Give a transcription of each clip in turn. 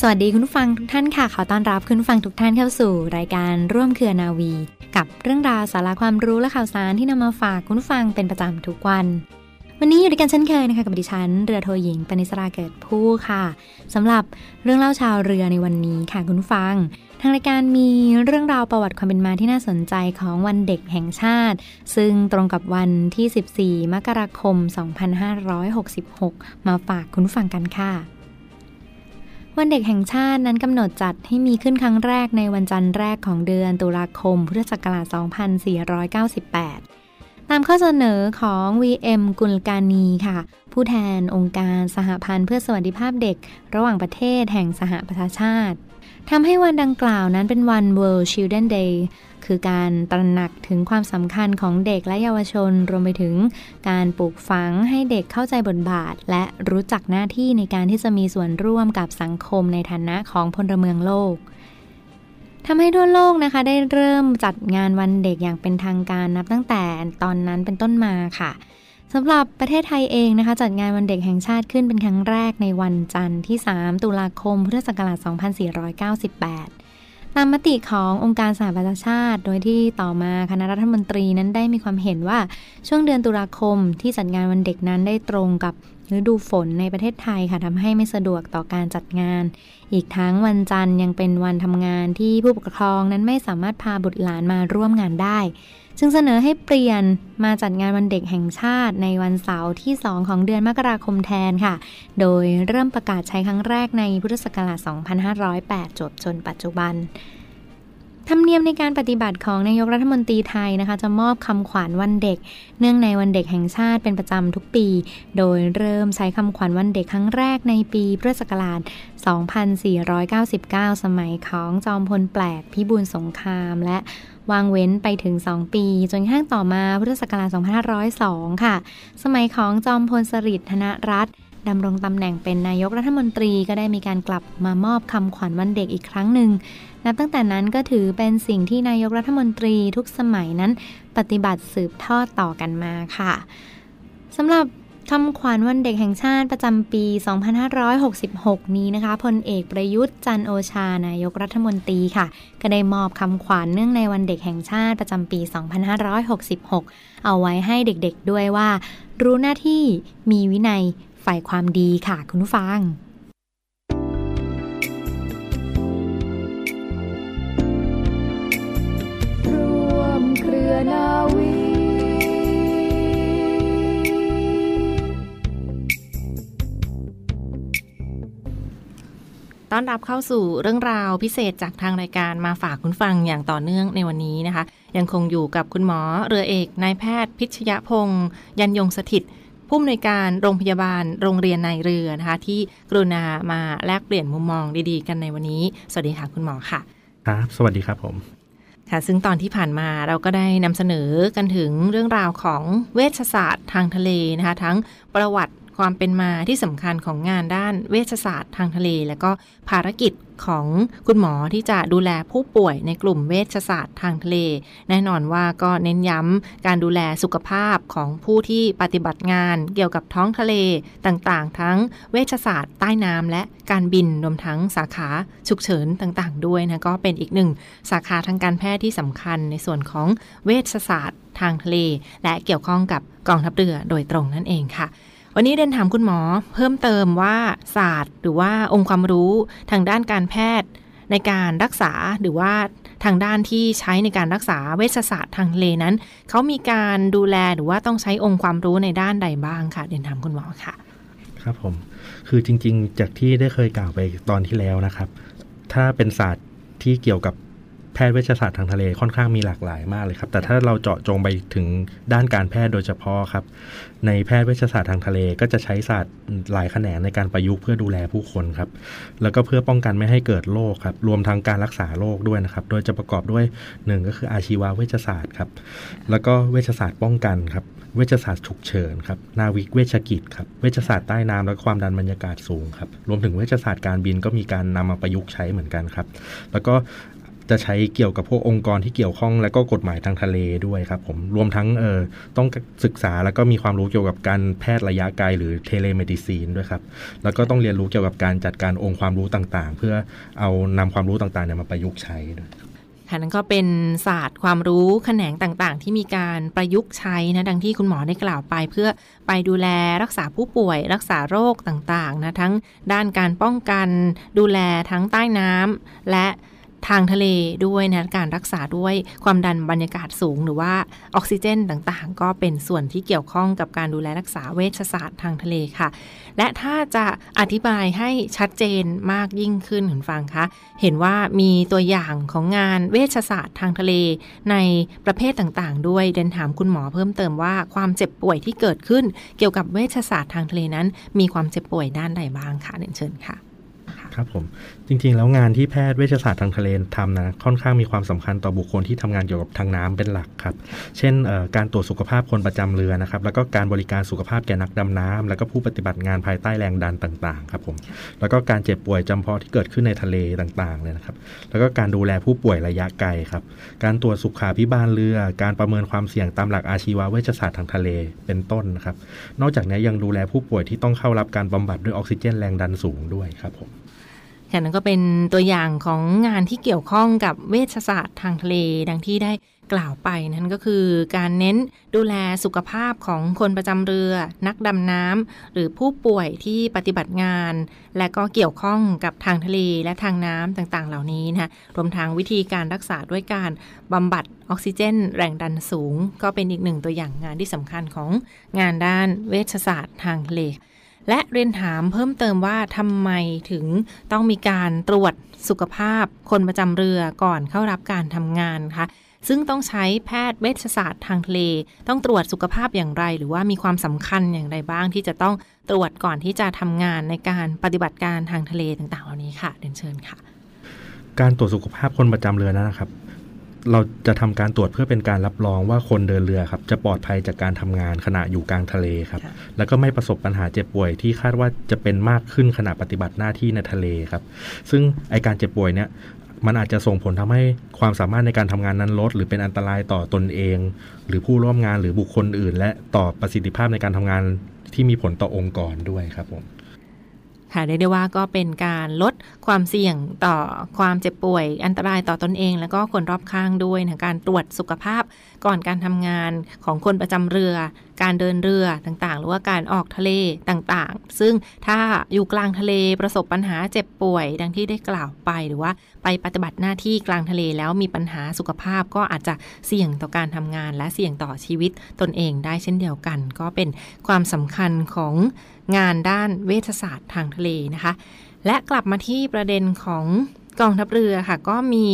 สวัสดีคุณผู้ฟังทุกท่านค่ะ ขอต้อนรับคุณผู้ฟังทุกท่านเข้าสู่รายการร่วมเครือนาวี กับเรื่องราวสาระความรู้และข่าวสารที่นำมาฝากคุณผู้ฟังเป็นประจำทุกวัน วันนี้อยู่ด้วยกันเช่นเคยนะคะกับดิฉันเรือโทหญิงปณิสราเกิดผู้ค่ะสำหรับเรื่องเล่าชาวเรือในวันนี้ค่ะคุณผู้ฟัง ทางรายการมีเรื่องราวประวัติความเป็นมาที่น่าสนใจของวันเด็กแห่งชาติ ซึ่งตรงกับวันที่ 14 มกราคม 2566 มาฝากคุณผู้ฟังกันค่ะ วันเด็กแห่งชาตินั้นกำหนดจัดให้มีขึ้นครั้งแรกในวันจันทร์แรกของเดือนตุลาคม พุทธศักราช 2498 ตามข้อเสนอของ VM กุลกานีค่ะ ผู้แทนองค์การสหพันธ์เพื่อสวัสดิภาพเด็ก ระหว่างประเทศแห่งสหประชาชาติทำให้วันดังกล่าวนั้นเป็นวัน World Children Day คือการตระหนักถึงความสำคัญของเด็กและเยาวชน รวมไปถึงการปลูกฝังให้เด็กเข้าใจบทบาท และรู้จักหน้าที่ในการที่จะมีส่วนร่วมกับสังคมในฐานะของพลเมืองโลกทำให้ทั่วโลกนะคะได้เริ่มจัดงานวันเด็กอย่างเป็นทางการนับตั้งแต่ตอนนั้นเป็นต้นมาค่ะสำหรับประเทศไทยเองนะคะ จัดงานวันเด็กแห่งชาติขึ้นเป็นครั้งแรกในวันจันทร์ที่ 3 ตุลาคม พุทธศักราช 2498 ตามมติขององค์การสหประชาชาติ โดยที่ต่อมาคณะรัฐมนตรีนั้นได้มีความเห็นว่าช่วงเดือนตุลาคมที่จัดงานวันเด็กนั้นได้ตรงกับฤดูฝนในประเทศไทยค่ะทำให้ไม่สะดวกต่อการจัดงาน อีกทั้งวันจันทร์ยังเป็นวันทำงานที่ผู้ปกครองนั้นไม่สามารถพาบุตรหลานมาร่วมงานได้ จึงเสนอให้เปลี่ยนมาจัดงานวันเด็กแห่งชาติในวันเสาร์ที่ 2 ของเดือนมกราคมแทนค่ะ โดยเริ่มประกาศใช้ครั้งแรกในพุทธศักราช 2508 จบจนปัจจุบันธรรมเนียมในการปฏิบัติของนายกรัฐมนตรีไทยนะคะ จะมอบคำขวัญวันเด็ก เนื่องในวันเด็กแห่งชาติเป็นประจำทุกปี โดยเริ่มใช้คำขวัญวันเด็กครั้งแรกในปีพุทธศักราช 2499 สมัยของจอมพลแปลกพิบูลสงครามและ วางเว้นไปถึง 2 ปี จนกระทั่งต่อมาพุทธศักราช2502 ค่ะ สมัยของจอมพลสฤษดิ์ธนรัตน์ดำรงตำแหน่งเป็นนายกรัฐมนตรีก็ได้มีการกลับมามอบคำขวัญวันเด็กอีกครั้งหนึ่ง นับตั้งแต่นั้นก็ถือเป็นสิ่งที่นายกรัฐมนตรีทุกสมัยนั้น ปฏิบัติสืบทอดต่อกันมาค่ะสำหรับ คำขวัญวันเด็กแห่งชาติประจำปี 2566 นี้นะคะ พลเอกประยุทธ์จันโอชา นายกรัฐมนตรีค่ะ ก็ได้มอบคำขวัญเนื่องในวันเด็กแห่งชาติประจำปี 2566 เอาไว้ให้เด็กๆด้วยว่า รู้หน้าที่มีวินัยฝ่ายความดีค่ะ คุณผู้ฟังร่วมเครือนาวี ต้อนรับเข้าสู่เรื่องราวพิเศษจากทางรายการมาฝากคุณฟังอย่างต่อเนื่องในวันนี้นะคะ ยังคงอยู่กับคุณหมอเรือเอกนายแพทย์พิชยพงศ์ยันยงสถิตผู้อำนวยการโรงพยาบาลโรงเรียนนายเรือนะคะ ที่กรุณามาแลกเปลี่ยนมุมมองดีๆ กันในวันนี้ สวัสดีค่ะคุณหมอค่ะ ครับ สวัสดีครับผมค่ะซึ่งตอนที่ผ่านมาเราก็ได้นำเสนอกันถึงเรื่องราวของเวชศาสตร์ทางทะเลนะคะ ทั้งประวัติ ความเป็นมาที่สำคัญของงานด้านเวชศาสตร์ทางทะเล และก็ภารกิจของคุณหมอที่จะดูแลผู้ป่วยในกลุ่มเวชศาสตร์ทางทะเล แน่นอนว่าก็เน้นย้ำการดูแลสุขภาพของผู้ที่ปฏิบัติงานเกี่ยวกับท้องทะเลต่างๆ ทั้งเวชศาสตร์ใต้น้ำและการบินรวมทั้งสาขาฉุกเฉินต่างๆ ด้วยนะก็เป็นอีกหนึ่งสาขาทางการแพทย์ที่สำคัญในส่วนของเวชศาสตร์ทางทะเล และเกี่ยวข้องกับกองทัพเรือโดยตรงนั่นเองค่ะ วันนี้เดินถามคุณหมอเพิ่มเติมว่าศาสตร์ หรือว่าองค์ความรู้ทางด้านการแพทย์ในการรักษาหรือว่าทางด้านที่ใช้ในการรักษาเวชศาสตร์ทางเลนั้น เขามีการดูแลหรือว่าต้องใช้องค์ความรู้ในด้านใดบ้างค่ะเดินถามคุณหมอค่ะ ครับผม คือจริง ๆ จากที่ได้เคยกล่าวไปตอนที่แล้วนะครับ ถ้าเป็นศาสตร์ที่เกี่ยวกับ พทย์เวชศาสตร์ทางทะเลค่อนข้างมีหลากหลายมากเลยครับ แต่ถ้าเราเจาะจงไปถึงด้านการแพทย์โดยเฉพาะครับ ในแพทย์เวชศาสตร์ทางทะเลก็จะใช้ศาสตร์หลายแขนงในการประยุกต์เพื่อดูแลผู้คนครับ แล้วก็เพื่อป้องกันไม่ให้เกิดโรคครับ รวมทั้งการรักษาโรคด้วยนะครับ โดยจะประกอบด้วยหนึ่งก็คืออาชีวเวชศาสตร์ครับ แล้วก็เวชศาสตร์ป้องกันครับ เวชศาสตร์ฉุกเฉินครับ นาวิกเวชกิจครับ เวชศาสตร์ใต้น้ำและความดันบรรยากาศสูงครับ รวมถึงเวชศาสตร์การบินก็มีการนำมาประยุกต์ใช้เหมือนกันครับ แล้วก็ จะใช้เกี่ยวกับพวกองค์กรที่เกี่ยวข้อง และก็กฎหมายทางทะเลด้วยครับผมรวมทั้งเออต้องศึกษาแล้วก็มีความรู้เกี่ยวกับการแพทย์ระยะไกลหรือ telemedicine ด้วยครับแล้วก็ต้องเรียนรู้เกี่ยวกับการจัดการองค์ความรู้ต่างๆ เพื่อเอานำความรู้ต่างๆเนี่ยมาประยุกต์ใช้ด้วยค่ะนั่นก็เป็นศาสตร์ความรู้แขนงต่างๆ ที่มีการประยุกต์ใช้นะดังที่คุณหมอได้กล่าวไป เพื่อไปดูแลรักษาผู้ป่วย รักษาโรคต่างๆนะทั้งด้านการป้องกัน ดูแลทั้งใต้น้ำและ ทางทะเลด้วยนะการรักษาด้วยความดันบรรยากาศสูง หรือว่าออกซิเจนต่างๆ ก็เป็นส่วนที่เกี่ยวข้องกับการดูแลรักษาเวชศาสตร์ทางทะเลค่ะ และถ้าจะอธิบายให้ชัดเจนมากยิ่งขึ้นคุณฟังคะเห็นว่ามีตัวอย่างของงานเวชศาสตร์ทางทะเล ในประเภทต่างๆ ด้วยเดินถามคุณหมอเพิ่มเติมว่าความเจ็บป่วยที่เกิดขึ้น เกี่ยวกับเวชศาสตร์ทางทะเลนั้น มีความเจ็บป่วยด้านใดบ้างคะเดินเชิญค่ะ ครับผม จริงๆ แล้วงานที่แพทย์เวชศาสตร์ทางทะเลทำนะค่อนข้างมีความสำคัญต่อบุคคลที่ทำงานเกี่ยวกับทางน้ำเป็นหลักครับ เช่นการตรวจสุขภาพคนประจำเรือนะครับ แล้วก็การบริการสุขภาพแก่นักดำน้ำแล้วก็ผู้ปฏิบัติงานภายใต้แรงดันต่างๆ ครับผม แล้วก็การเจ็บป่วยจำเพาะที่เกิดขึ้นในทะเลต่างๆเลยนะครับ แล้วก็การดูแลผู้ป่วยระยะไกลครับ การตรวจสุขาพิบาลเรือ การประเมินความเสี่ยงตามหลักอาชีวเวชศาสตร์ทางทะเลเป็นต้นนะครับ นอกจากนี้ยังดูแลผู้ป่วยที่ต้องเข้ารับการบำบัดด้วยออกซิเจนแรงดันสูงด้วยครับผม ค่ะนั่นก็เป็นตัวอย่างของงานที่เกี่ยวข้องกับเวชศาสตร์ทางทะเลดังที่ได้กล่าวไปนั่นก็คือการเน้นดูแลสุขภาพของคนประจำเรือ นักดำน้ำหรือผู้ป่วยที่ปฏิบัติงาน และก็เกี่ยวข้องกับทางทะเลและทางน้ำต่างๆ เหล่านี้นะรวมทั้งวิธีการรักษาด้วยการบำบัดออกซิเจน แรงดันสูง ก็เป็นอีกหนึ่งตัวอย่างงานที่สำคัญของงานด้านเวชศาสตร์ทางทะเล และเรียนถามเพิ่มเติมว่าทำไมถึงต้องมีการตรวจสุขภาพ คนประจำเรือก่อนเข้ารับการทำงานคะซึ่งต้องใช้แพทย์เวชศาสตร์ทางทะเล ต้องตรวจสุขภาพอย่างไร หรือว่ามีความสำคัญอย่างไรบ้างที่จะต้องตรวจก่อนที่จะทำงานในการปฏิบัติการทางทะเลต่างๆ เหล่านี้ค่ะเดินเชิญค่ะ การตรวจสุขภาพคนประจำเรือนะครับ เราจะทำการตรวจเพื่อเป็นการรับรองว่าคนเดินเรือครับ จะปลอดภัยจากการทำงานขณะอยู่กลางทะเลครับ แล้วก็ไม่ประสบปัญหาเจ็บป่วยที่คาดว่าจะเป็นมากขึ้นขณะปฏิบัติหน้าที่ในทะเลครับ ซึ่งไอการเจ็บป่วยเนี้ยมันอาจจะส่งผลทำให้ความสามารถในการทำงานนั้นลด หรือเป็นอันตรายต่อตนเอง หรือผู้ร่วมงานหรือบุคคลอื่น และต่อประสิทธิภาพในการทำงานที่มีผลต่อองค์กรด้วยครับผม ค่ะเรียกได้ว่าก็เป็นการลดความเสี่ยงต่อความเจ็บป่วย อันตรายต่อตอนเอง แล้วก็คนรอบข้างด้วยนะการตรวจสุขภาพก่อนการทำงานของคนประจำเรือ การเดินเรือต่างๆ หรือว่าการออกทะเลต่างๆ ซึ่งถ้าอยู่กลางทะเลประสบปัญหาเจ็บป่วย ดังที่ได้กล่าวไปหรือว่าไปปฏิบัติหน้าที่กลางทะเลแล้วมีปัญหาสุขภาพก็อาจจะเสี่ยงต่อการทำงาน และเสี่ยงต่อชีวิตตนเองได้เช่นเดียวกัน ก็เป็นความสำคัญของ งานด้านเวชศาสตร์ทางทะเลนะคะ และกลับมาที่ประเด็นของกองทัพเรือค่ะก็มี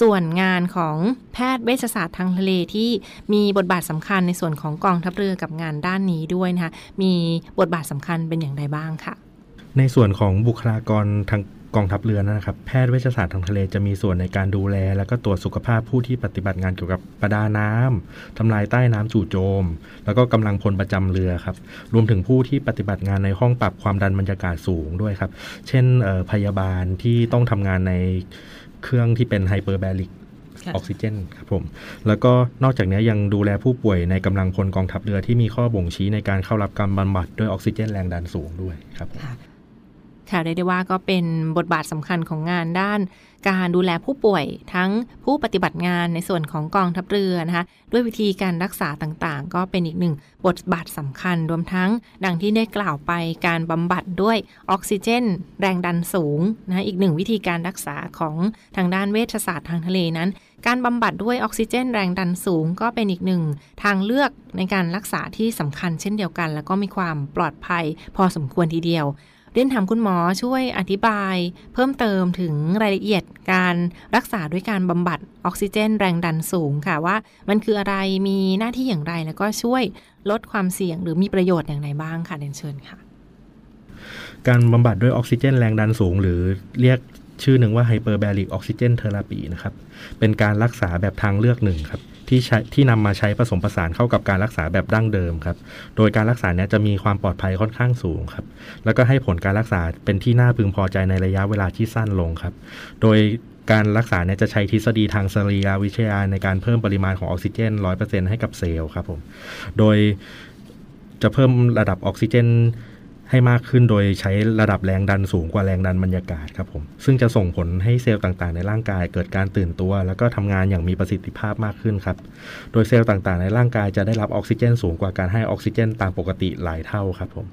ส่วนงานของแพทย์เวชศาสตร์ทางทะเลที่มีบทบาทสำคัญในส่วนของกองทัพเรือกับงานด้านนี้ด้วยนะคะมีบทบาทสำคัญเป็นอย่างไรบ้างค่ะ ในส่วนของบุคลากรทาง กกองทัพเรือนะครับแพทย์เวชศาสตร์ทางทะเลจะมีส่วนในการดูแล และก็ตรวจสุขภาพผู้ที่ปฏิบัติงานเกี่ยวกับประดาน้ำทำลายใต้น้ำจู่โจม แล้วก็กำลังพลประจำเรือครับรวมถึงผู้ที่ปฏิบัติงานในห้องปรับความดันบรรยากาศสูงด้วยครับ เช่นพยาบาลที่ต้องทำงานในเครื่องที่เป็นไฮเปอร์แบริกออกซิเจนครับผมแล้วก็นอกจากนี้ยังดูแลผู้ป่วยในกำลังพลกองทัพเรือที่มีข้อบ่งชี้ในการเข้ารับการบำบัดด้วยออกซิเจนแรงดันสูงด้วยครับ ค่ะเรียกได้ว่าก็เป็นบทบาทสำคัญของงานด้าน การดูแลผู้ป่วยทั้งผู้ปฏิบัติงานในส่วนของกองทัพเรือนะคะด้วยวิธีการรักษาต่างๆ ก็เป็นอีกหนึ่งบทบาทสำคัญรวมทั้ง ดังที่ได้กล่าวไปการบำบัดด้วยออกซิเจน แรงดันสูงนะอีกหนึ่งวิธีการรักษาของทางด้านเวชศาสตร์ทางทะเลนั้น การบำบัดด้วยออกซิเจน แรงดันสูง ก็เป็นอีกหนึ่งทางเลือกในการรักษาที่สำคัญเช่นเดียวกัน แล้วก็มีความปลอดภัย พอสมควรทีเดียว เรียนถามคุณหมอช่วยอธิบาย เพิ่มเติมถึงรายละเอียดการรักษาด้วยการบำบัดออกซิเจนแรงดันสูงค่ะว่า มันคืออะไรมีหน้าที่อย่างไร แล้วก็ช่วยลดความเสี่ยงหรือมีประโยชน์อย่างไรบ้างค่ะเรียนเชิญค่ะ การบำบัดด้วยออกซิเจนแรงดันสูง หรือเรียกชื่อหนึ่งว่าไฮเปอร์แบริกออกซิเจนเทอราปีนะครับเป็นการรักษาแบบทางเลือกหนึ่งครับ ที่ใช้ที่นำมาใช้ผสมผสานเข้ากับการรักษาแบบดั้งเดิมครับ โดยการรักษาเนี้ยจะมีความปลอดภัยค่อนข้างสูงครับ แล้วก็ให้ผลการรักษาเป็นที่น่าพึงพอใจในระยะเวลาที่สั้นลงครับ โดยการรักษาเนี่ยจะใช้ทฤษฎีทางสรีรวิทยาในการเพิ่มปริมาณของออกซิเจน 100%ให้กับเซลล์ครับผม โดยจะเพิ่มระดับออกซิเจน ให้มากขึ้นโดยใช้ระดับแรงดันสูงกว่าแรงดันบรรยากาศครับผมซึ่งจะส่งผลให้เซลล์ต่างๆ ในร่างกายเกิดการตื่นตัว แล้วก็ทำงานอย่างมีประสิทธิภาพมากขึ้นครับโดยเซลล์ต่างๆ ในร่างกายจะได้รับออกซิเจน สูงกว่าการให้ออกซิเจน ตามปกติหลายเท่าครับผม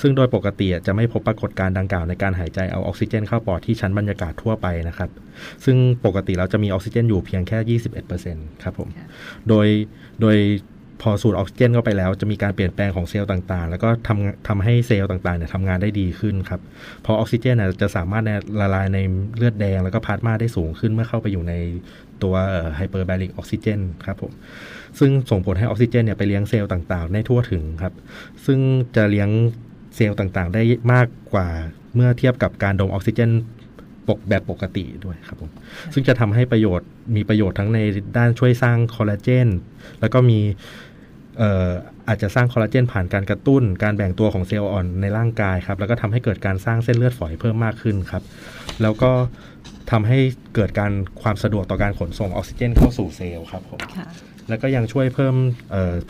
ซึ่งโดยปกติจะไม่พบปรากฏการณ์ดังกล่าวในการหายใจเอาออกซิเจนเข้าปอดที่ชั้นบรรยากาศทั่วไปนะครับซึ่งปกติเราจะมีออกซิเจนอยู่เพียงแค่ 21%ครับผมโดยโดย พอสูดออกซิเจนเข้าไปแล้ว จะมีการเปลี่ยนแปลงของเซลล์ต่างๆ แล้วก็ทำทำให้เซลล์ต่างๆเนี่ยทำงานได้ดีขึ้นครับพราะออกซิเจนจะสามารถละลายในเลือดแดง แล้วก็พลาสมาได้สูงขึ้นเมื่อเข้าไปอยู่ในตัว hyperbaric oxygen ครับผมซึ่งส่งผลให้ออกซิเจนเนี่ยไปเลี้ยงเซลล์ต่างๆ ได้ทั่วถึงครับ ซึ่งจะเลี้ยงเซลล์ต่างๆ ได้มากกว่าเมื่อเทียบกับการดมออกซิเจนปกแบบปกติด้วยครับผม ซึ่งจะทำให้ประโยชน์มีประโยชน์ทั้งในด้านช่วยสร้างคอลลาเจน แล้วก็มี อาจจะสร้างคอลลาเจนผ่านการกระตุ้น การแบ่งตัวของเซลล์อ่อนในร่างกายครับ แล้วก็ทำให้เกิดการสร้างเส้นเลือดฝอยเพิ่มมากขึ้นครับ แล้วก็ทำให้เกิดการความสะดวกต่อการขนส่งออกซิเจนเข้าสู่เซลล์ครับผมแล้วก็ยังช่วยเพิ่ม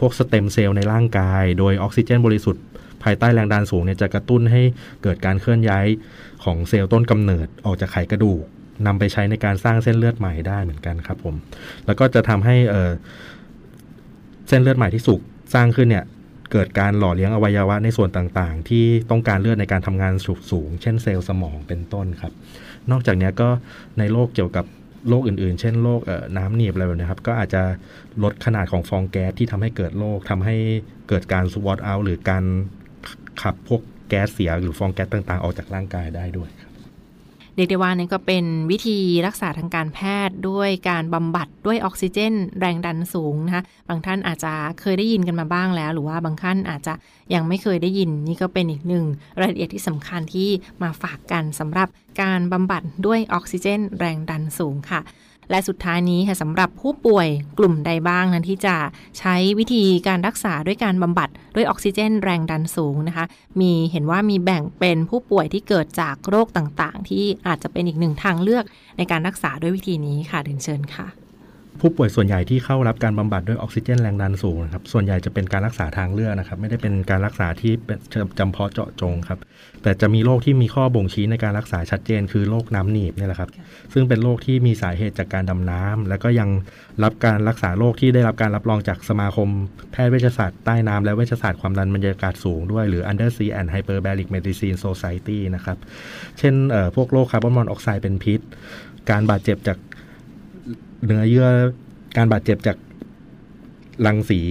พวกสเต็มเซลล์ในร่างกาย โดยออกซิเจนบริสุทธิ์ภายใต้แรงดันสูงเนี่ยจะกระตุ้นให้เกิดการเคลื่อนย้ายของเซลล์ต้นกำเนิดออกจากไขกระดูกนำไปใช้ในการสร้างเส้นเลือดใหม่ได้เหมือนกันครับผม แล้วก็จะทำให้ เส้นเลือดใหม่ที่สุกสร้างขึ้นเนี่ยเกิดการหล่อเลี้ยงอวัยวะในส่วนต่างๆ ที่ต้องการเลือดในการทำงานสูงสูง เช่นเซลล์สมองเป็นต้นครับ นอกจากนี้ก็ในโรคเกี่ยวกับโรคอื่นๆ เช่นโรคน้ำหนีบอะไรแบบนี้ครับ ก็อาจจะลดขนาดของฟองแก๊สที่ทำให้เกิดโรคทำให้เกิดการสวอตเอาหรือการขับพวกแก๊สเสียหรือฟองแก๊สต่างๆ ออกจากร่างกายได้ด้วย เรียกได้ว่านี่ก็เป็นวิธีรักษาทางการแพทย์ด้วยการบำบัดด้วยออกซิเจน แรงดันสูงนะคะบางท่านอาจจะเคยได้ยินกันมาบ้างแล้ว หรือว่าบางท่านอาจจะยังไม่เคยได้ยินนี่ก็เป็นอีกหนึ่งรายละเอียดที่สำคัญที่มาฝากกันสำหรับการบำบัดด้วยออกซิเจน แรงดันสูงค่ะ และสุดท้ายนี้ค่ะสำหรับผู้ป่วยกลุ่มใดบ้างนั้นที่จะใช้วิธีการรักษาด้วยการบำบัดด้วยออกซิเจนแรงดันสูงนะคะ มีเห็นว่ามีแบ่งเป็นผู้ป่วยที่เกิดจากโรคต่างๆ ที่อาจจะเป็นอีกหนึ่งทางเลือกในการรักษาด้วยวิธีนี้ค่ะเดินเชิญค่ะ ผู้ป่วยส่วนใหญ่ที่เข้ารับการบำบัดด้วยออกซิเจนแรงดันสูงนะครับส่วนใหญ่จะเป็นการรักษาทางเลือกนะครับ ไม่ได้เป็นการรักษาที่จำเพาะเจาะจงครับ แต่จะมีโรคที่มีข้อบ่งชี้ในการรักษาชัดเจน คือโรคน้ำหนีบนี่แหละครับ ซึ่งเป็นโรคที่มีสาเหตุจากการดำน้ำแล้วก็ยังรับการรักษาโรคที่ได้รับการรับรองจากสมาคม แพทย์เวชศาสตร์ใต้น้ำและเวชศาสตร์ความดันบรรยากาศสูงด้วยหรือ Undersea and Hyperbaric Medicine Society นะครับเช่นพวกโรคคาร์บอนมอนอกไซด์เป็นพิษ การบาดเจ็บจาก เนื้อเยื่อการบาดเจ็บจากรังสี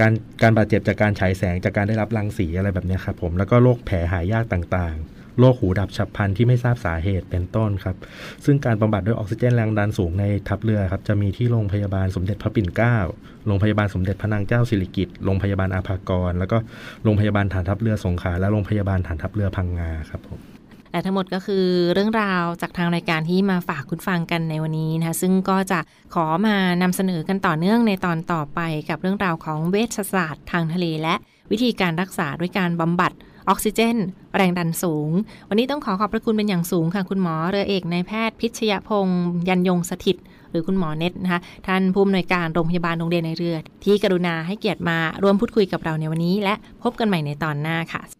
การการบาดเจ็บจากการฉายแสงจากการได้รับรังสีอะไรแบบนี้ครับผมแล้วก็โรคแผลหายยากต่างๆโรคหูดับฉับพลันที่ไม่ทราบสาเหตุเป็นต้นครับ ซึ่งการบำบัดด้วยออกซิเจนแรงดันสูงในทัพเรือครับจะมีที่โรงพยาบาลสมเด็จพระปิ่นเกล้าโรงพยาบาลสมเด็จพระนางเจ้าสิริกิติ์โรงพยาบาลอาภากร แล้วก็โรงพยาบาลฐานทัพเรือสงขลาและโรงพยาบาลฐานทัพเรือพังงาครับผม และทั้งหมดก็คือเรื่องราวจากทางรายการที่มาฝากคุณฟังกันในวันนี้นะคะซึ่งก็จะขอมานำเสนอกันต่อเนื่องในตอนต่อไปกับเรื่องราวของเวชศาสตร์ทางทะเล และวิธีการรักษาด้วยการบำบัดออกซิเจน แรงดันสูง วันนี้ต้องขอขอบพระคุณเป็นอย่างสูงค่ะ คุณหมอเรือเอกนายแพทย์พิชยพงศ์ยันยงสถิต หรือคุณหมอเน็ตนะคะท่านผู้อำนวยการโรงพยาบาลโรงเรียนในเรือ ที่กรุณาให้เกียรติมาร่วมพูดคุยกับเราในวันนี้ และพบกันใหม่ในตอนหน้าค่ะ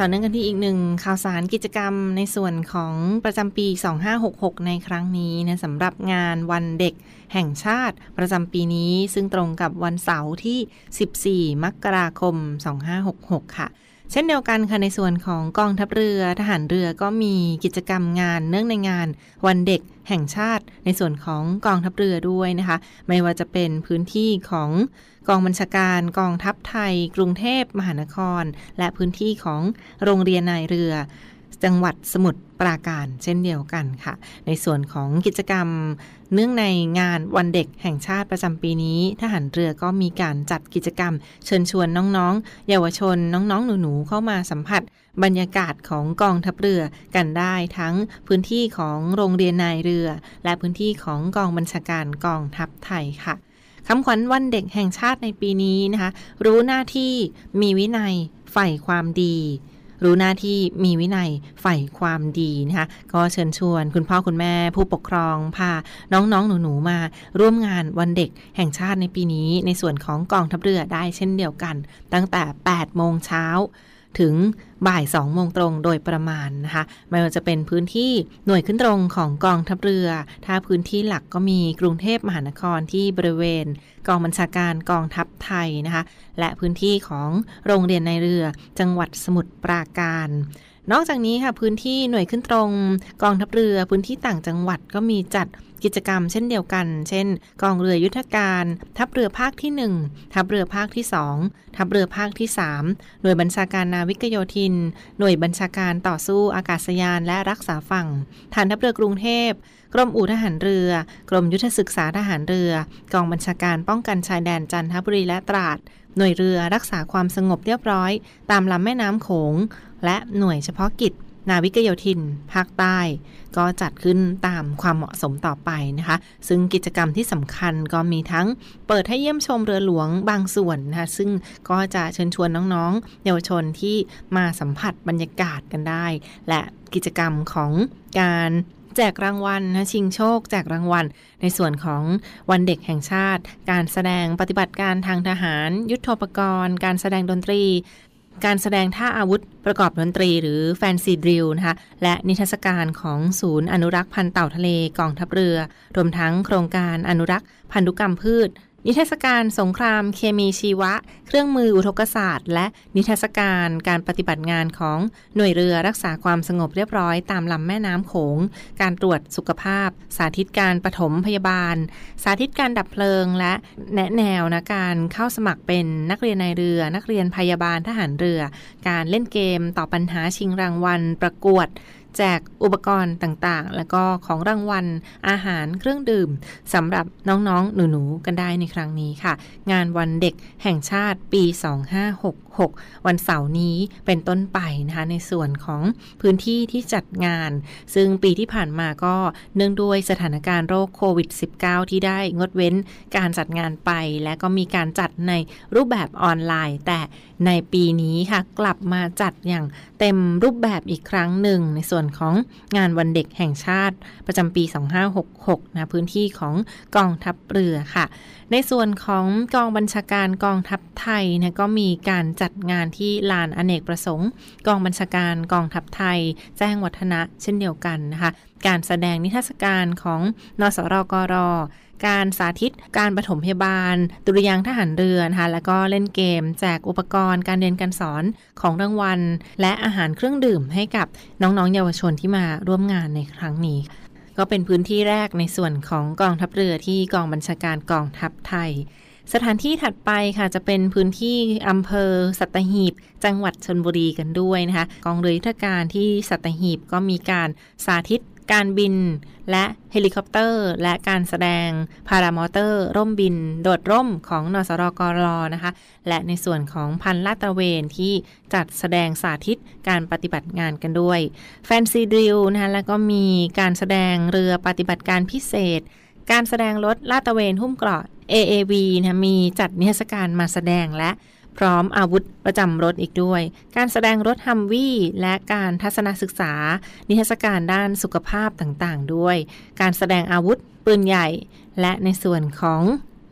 ต่อเนื่องกันที่อีกหนึ่งข่าวสารกิจกรรมในส่วนของประจำปี 2566 ในครั้งนี้นะสำหรับงานวันเด็กแห่งชาติประจำปีนี้ ซึ่งตรงกับวันเสาร์ที่ 14 มกราคม 2566 ค่ะ เช่นเดียวกันค่ะในส่วนของกองทัพเรือทหารเรือก็มีกิจกรรมงานเนื่องในงานวันเด็กแห่งชาติ ในส่วนของกองทัพเรือด้วยนะคะ ไม่ว่าจะเป็นพื้นที่ของกองบัญชาการกองทัพไทย กรุงเทพมหานคร และพื้นที่ของโรงเรียนนายเรือ จังหวัดสมุทรปราการเช่นเดียวกันค่ะ ในส่วนของกิจกรรม เนื่องในงานวันเด็กแห่งชาติประจำปีนี้ทหารเรือก็มีการจัดกิจกรรม เชิญชวนน้องๆ เยาวชนน้องๆ หนูๆ เข้ามาสัมผัส บรรยากาศของกองทัพเรือกันได้ทั้งพื้นที่ของโรงเรียนนายเรือ และพื้นที่ของกองบัญชาการกองทัพไทยค่ะคำขวัญวันเด็กแห่งชาติในปีนี้นะคะ รู้หน้าที่มีวินัยใฝ่ความดี รู้หน้าที่มีวินัยใฝ่ความดีนะคะก็เชิญชวน คุณพ่อคุณแม่ผู้ปกครองพาน้องๆหนูๆมาร่วมงานวันเด็กแห่งชาติในปีนี้ ในส่วนของกองทัพเรือได้เช่นเดียวกัน ตั้งแต่ 8 โมงเช้า ถึงบ่าย2โมงตรงโดยประมาณนะคะไม่ว่าจะเป็นพื้นที่หน่วยขึ้นตรงของกองทัพเรือ ถ้าพื้นที่หลักก็มีกรุงเทพมหานครที่บริเวณ กองบัญชาการกองทัพไทยนะคะและพื้นที่ของโรงเรียนในเรือจังหวัดสมุทรปราการ นอกจากนี้ค่ะพื้นที่หน่วยขึ้นตรง กองทัพเรือพื้นที่ต่างจังหวัดก็มีจัด กิจกรรมเช่นเดียวกัน เช่น กองเรือยุทธการ ทัพเรือภาคที่ 1 ทัพเรือภาคที่ 2 ทัพเรือภาคที่ 3 หน่วยบัญชาการนาวิกโยธิน หน่วยบัญชาการต่อสู้อากาศยานและรักษาฝั่ง ฐานทัพเรือกรุงเทพ กรมอู่ทหารเรือ กรมยุทธศึกษาทหารเรือ กองบัญชาการป้องกันชายแดนจันทบุรีและตราด หน่วยเรือรักษาความสงบเรียบร้อย ตามลำแม่น้ำโขง และหน่วยเฉพาะกิจ นาวิกโยธิน ภาคใต้ ก็จัดขึ้นตามความเหมาะสมต่อไปนะคะ ซึ่งกิจกรรมที่สำคัญก็มีทั้งเปิดให้เยี่ยมชมเรือหลวงบางส่วนนะคะซึ่งก็จะเชิญชวนน้องๆ เยาวชนที่มาสัมผัสบรรยากาศกันได้ และกิจกรรมของการแจกรางวัลนะชิงโชค แจกรางวัล ในส่วนของวันเด็กแห่งชาติ การแสดงปฏิบัติการทางทหาร ยุทธปกรณ์ การแสดงดนตรี การแสดงท่าอาวุธประกอบดนตรีหรือแฟนซีดริลนะคะและนิทรรศการของศูนย์อนุรักษ์พันธุ์เต่าทะเลกองทัพเรือ รวมทั้งโครงการอนุรักษ์พันธุกรรมพืช นิทรรศการสงครามเคมีชีวะ เครื่องมืออุทกศาสตร์ และนิทรรศการการปฏิบัติงานของหน่วยเรือรักษาความสงบเรียบร้อยตามลำแม่น้ำโขง การตรวจสุขภาพ สาธิตการปฐมพยาบาล สาธิตการดับเพลิง และแนะแนวนะการเข้าสมัครเป็นนักเรียนในเรือ นักเรียนพยาบาลทหารเรือ การเล่นเกมต่อปัญหาชิงรางวัลประกวด แจกอุปกรณ์ต่างๆ แล้วก็ของรางวัลอาหารเครื่องดื่มสำหรับน้องๆ หนูๆ กันได้ในครั้งนี้ค่ะ งานวันเด็กแห่งชาติปี 2566 วันเสาร์นี้เป็นต้นไปนะคะในส่วนของพื้นที่ที่จัดงาน ซึ่งปีที่ผ่านมาก็เนื่องด้วยสถานการณ์โรคโควิด -19 ที่ได้งดเว้นการจัดงานไป และก็มีการจัดในรูปแบบออนไลน์ แต่ในปีนี้ค่ะกลับมาจัดอย่างเต็มรูปแบบอีกครั้งหนึ่ง ในส่วนของงานวันเด็กแห่งชาติประจำปี 2566 นะพื้นที่ของกองทัพเรือค่ะ ในส่วนของกองบัญชาการกองทัพไทยนะก็มีการจัดงานที่ลานอเนกประสงค์ กองบัญชาการกองทัพไทย แจ้งวัฒนะเช่นเดียวกันนะคะ การแสดงนิทรรศการของนสรกร การสาธิตการปฐมพยาบาลดุริยางทหารเรือนะคะแล้วก็เล่นเกม แจกอุปกรณ์การเรียนการสอนของรางวัล และอาหารเครื่องดื่มให้กับน้องๆ เยาวชนที่มาร่วมงานในครั้งนี้ก็เป็นพื้นที่แรกในส่วนของกองทัพเรือที่กองบัญชาการกองทัพไทย สถานที่ถัดไปค่ะจะเป็นพื้นที่อำเภอสัตหีบ จังหวัดชลบุรีกันด้วยนะคะ กองเรือยุทธการที่สัตหีบก็มีการสาธิต การบิน และเฮลิคอปเตอร์ และการแสดงพารามอเตอร์ ร่มบิน โดดร่มของนสรกรนะคะ และในส่วนของพันลาดตระเวนที่จัดแสดงสาธิตการปฏิบัติงานกันด้วย fancy drill นะคะแล้วก็มีการแสดงเรือปฏิบัติการพิเศษ การแสดงรถลาดตระเวนหุ้มเกราะ AAV นะมีจัดนิทรรศการมาแสดงและ พร้อมอาวุธประจำรถอีกด้วย การแสดงรถฮัมวี่และการทัศนศึกษา นิทรรศการด้านสุขภาพต่างๆ ด้วย การแสดงอาวุธปืนใหญ่ และในส่วนของ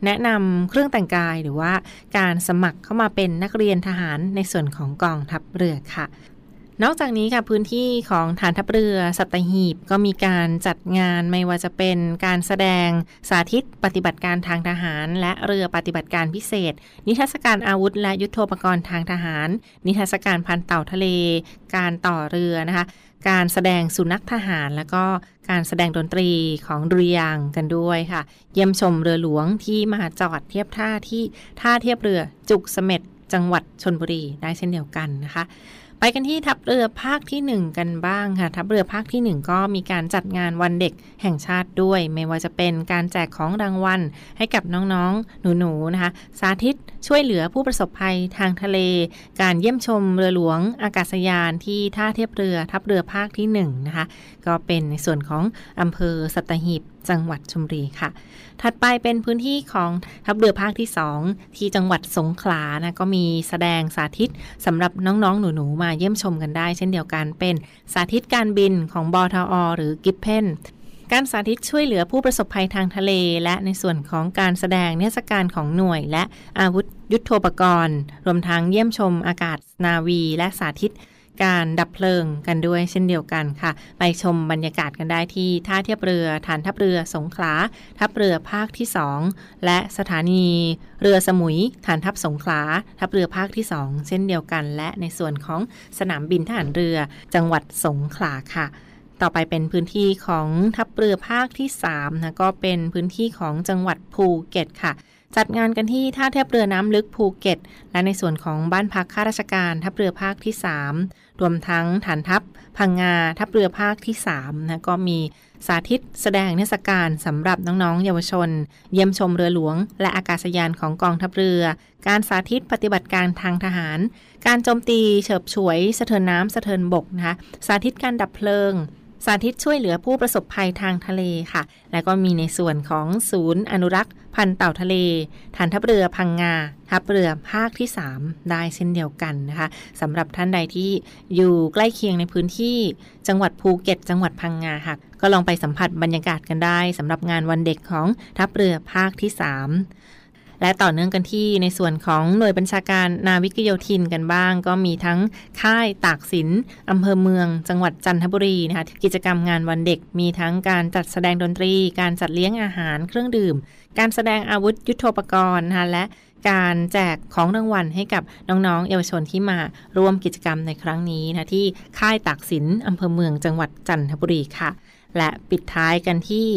แนะนำเครื่องแต่งกายหรือว่าการสมัครเข้ามาเป็นนักเรียนทหารในส่วนของกองทัพเรือค่ะ นอกจากนี้ค่ะพื้นที่ของฐานทัพเรือสัตหีบก็มีการจัดงานไม่ว่าจะเป็นการแสดงสาธิตปฏิบัติการทางทหาร และเรือปฏิบัติการพิเศษ นิทรรศการอาวุธ และยุทโธปกรณ์ทางทหาร นิทรรศการพันเต่าทะเล การต่อเรือนะคะการแสดงสุนัขทหารแล้วก็การแสดงดนตรีของดุริยางกันด้วยค่ะ เยี่ยมชมเรือหลวงที่มาจอดเทียบท่าที่ท่าเทียบเรือจุกเสม็ดจังหวัดชนบุรีได้เช่นเดียวกันนะคะ ไปกันที่ทัพเรือภาคที่ 1 กันบ้างค่ะ ทัพเรือภาคที่ 1 ก็มีการจัดงานวันเด็กแห่งชาติด้วย ไม่ว่าจะเป็นการแจกของรางวัลให้กับน้องๆ หนูๆ นะคะ สาธิตช่วยเหลือผู้ประสบภัยทางทะเล การเยี่ยมชมเรือหลวงอากาศยานที่ท่าเทียบเรือทัพเรือภาคที่1นะคะ ก็เป็นในส่วนของอำเภอสัตหีบ จังหวัดชลบุรีค่ะ ถัดไปเป็นพื้นที่ของทัพเรือภาคที่ 2 ที่จังหวัดสงขลานะก็มีแสดงสาธิตสำหรับน้องๆ หนูๆ มาเยี่ยมชมกันได้ เช่นเดียวกันเป็นสาธิตการบินของบอทอหรือกิฟเพนการสาธิตช่วยเหลือผู้ประสบภัยทางทะเล และในส่วนของการแสดงเทศกาลของหน่วย และอาวุธยุทโธปกรณ์ รวมทั้งเยี่ยมชมอากาศนาวี และสาธิต การดับเพลิงกันด้วยเช่นเดียวกันค่ะ ไปชมบรรยากาศกันได้ที่ท่าเทียบเรือฐานทัพเรือสงขลาทัพเรือภาคที่ 2 และสถานีเรือสมุยฐานทัพสงขลาทัพเรือภาคที่ 2 เช่นเดียวกัน และในส่วนของสนามบินทหารเรือจังหวัดสงขลาค่ะต่อไปเป็นพื้นที่ของทัพเรือภาคที่3นะก็เป็นพื้นที่ของจังหวัดภูเก็ตค่ะ จัดงานกันที่ท่าเทียบเรือน้ำลึกภูเก็ต และในส่วนของบ้านพักข้าราชการทัพเรือภาคที่ 3 รวมทั้งฐานทัพพังงาทัพเรือภาคที่3นะก็มีสาธิตแสดงเทศกาลสำหรับน้องๆเยาวชน เยี่ยมชมเรือหลวง และอากาศยานของกองทัพเรือ การสาธิตปฏิบัติการทางทหาร การโจมตีเฉิบฉวย สะเทินน้ำสะเทินบกนะคะสาธิตการดับเพลิง สาธิตช่วยเหลือผู้ประสบภัยทางทะเลค่ะ และก็มีในส่วนของศูนย์อนุรักษ์ พันธุ์เต่าทะเล ฐานทัพเรือพังงา ทัพเรือภาคที่ 3 ได้เช่นเดียวกันนะคะสำหรับท่านใดที่อยู่ใกล้เคียงในพื้นที่จังหวัดภูเก็ต จังหวัดพังงาค่ะ ก็ลองไปสัมผัสบรรยากาศกันได้สำหรับงานวันเด็กของทัพเรือภาคที่ 3 และต่อเนื่องกันที่ในส่วนของหน่วยบัญชาการนาวิกโยธินกันบ้าง ก็มีทั้งค่ายตากสินอำเภอเมือง จังหวัดจันทบุรีนะคะกิจกรรมงานวันเด็กมีทั้งการจัดแสดงดนตรี การจัดเลี้ยงอาหารเครื่องดื่ม การแสดงอาวุธยุทโธปกรณ์นะคะและการแจกของรางวัลให้กับน้องๆ เยาวชนที่มาร่วมกิจกรรมในครั้งนี้นะที่ค่ายตากสินอำเภอเมืองจังหวัดจันทบุรีค่ะ และปิดท้ายกันที่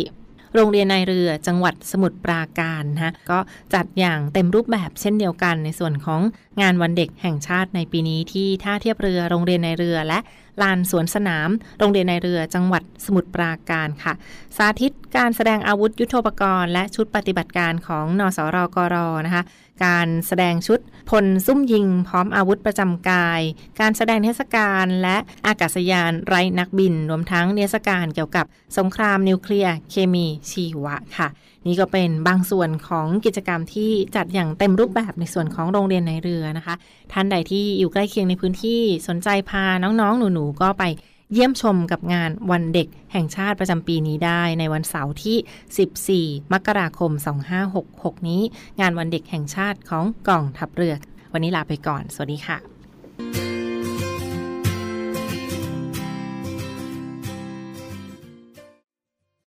โรงเรียนนายเรือจังหวัดสมุทรปราการนะก็จัดอย่างเต็มรูปแบบเช่นเดียวกัน ในส่วนของงานวันเด็กแห่งชาติในปีนี้ที่ท่าเทียบเรือโรงเรียนนายเรือและลานสวนสนาม โรงเรียนนายเรือจังหวัดสมุทรปราการค่ะ สาธิตการแสดงอาวุธยุโทโธปกรณ์ และชุดปฏิบัติการของนสรกรนะคะ การแสดงชุด พลซุ่มยิงพร้อมอาวุธประจำกาย การแสดงเทศกาลและอากาศยานไร้นักบิน รวมทั้งเทศกาลเกี่ยวกับสงครามนิวเคลียร์เคมีชีวะค่ะ นี่ก็เป็นบางส่วนของกิจกรรมที่จัดอย่างเต็มรูปแบบในส่วนของโรงเรียนในเรือนะคะ ท่านใดที่อยู่ใกล้เคียงในพื้นที่สนใจพาน้องๆ หนูๆก็ไป เยี่ยมชมกับงานวันเด็กแห่งชาติประจำปีนี้ได้ในวันเสาร์ที่ 14 มกราคม 2566 นี้ งานวันเด็กแห่งชาติของกองทัพเรือ วันนี้ลาไปก่อน สวัสดีค่ะ